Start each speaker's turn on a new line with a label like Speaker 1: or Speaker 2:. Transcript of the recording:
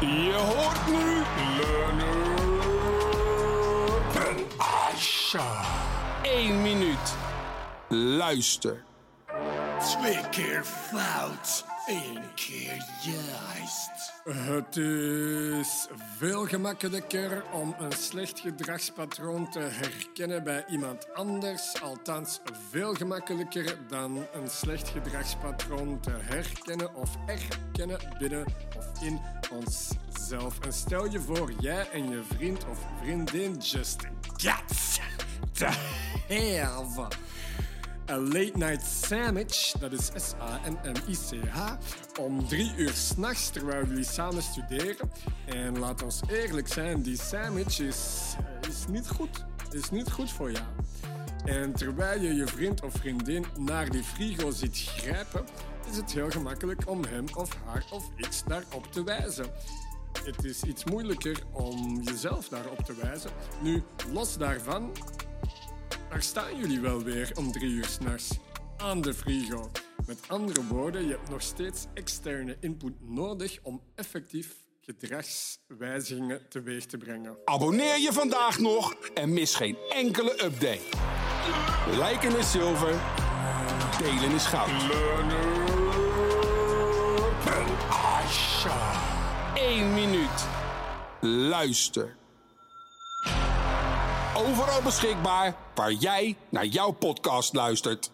Speaker 1: Je hoort nu Leonard Asha. Eén minuut. Luister.
Speaker 2: Twee keer fout, één keer juist.
Speaker 3: Het is veel gemakkelijker om een slecht gedragspatroon te herkennen bij iemand anders. Althans, veel gemakkelijker dan een slecht gedragspatroon te herkennen of erkennen binnen of in onszelf. En stel je voor, jij en je vriend of vriendin just got to have een late night sandwich, dat is S-A-M-M-I-C-H, om drie uur s'nachts terwijl jullie samen studeren. En laat ons eerlijk zijn, die sandwich is, eh, is niet goed. Is niet goed voor jou. En terwijl je je vriend of vriendin naar die frigo ziet grijpen, is het heel gemakkelijk om hem of haar of iets daarop te wijzen. Het is iets moeilijker om jezelf daarop te wijzen. Nu, los daarvan, daar staan jullie wel weer om drie uur s'nachts aan de frigo. Met andere woorden, je hebt nog steeds externe input nodig om effectief gedragswijzigingen teweeg te brengen.
Speaker 1: Abonneer je vandaag nog en mis geen enkele update. Liken is zilver, delen is goud. Eén minuut. Luister. Overal beschikbaar waar jij naar jouw podcast luistert.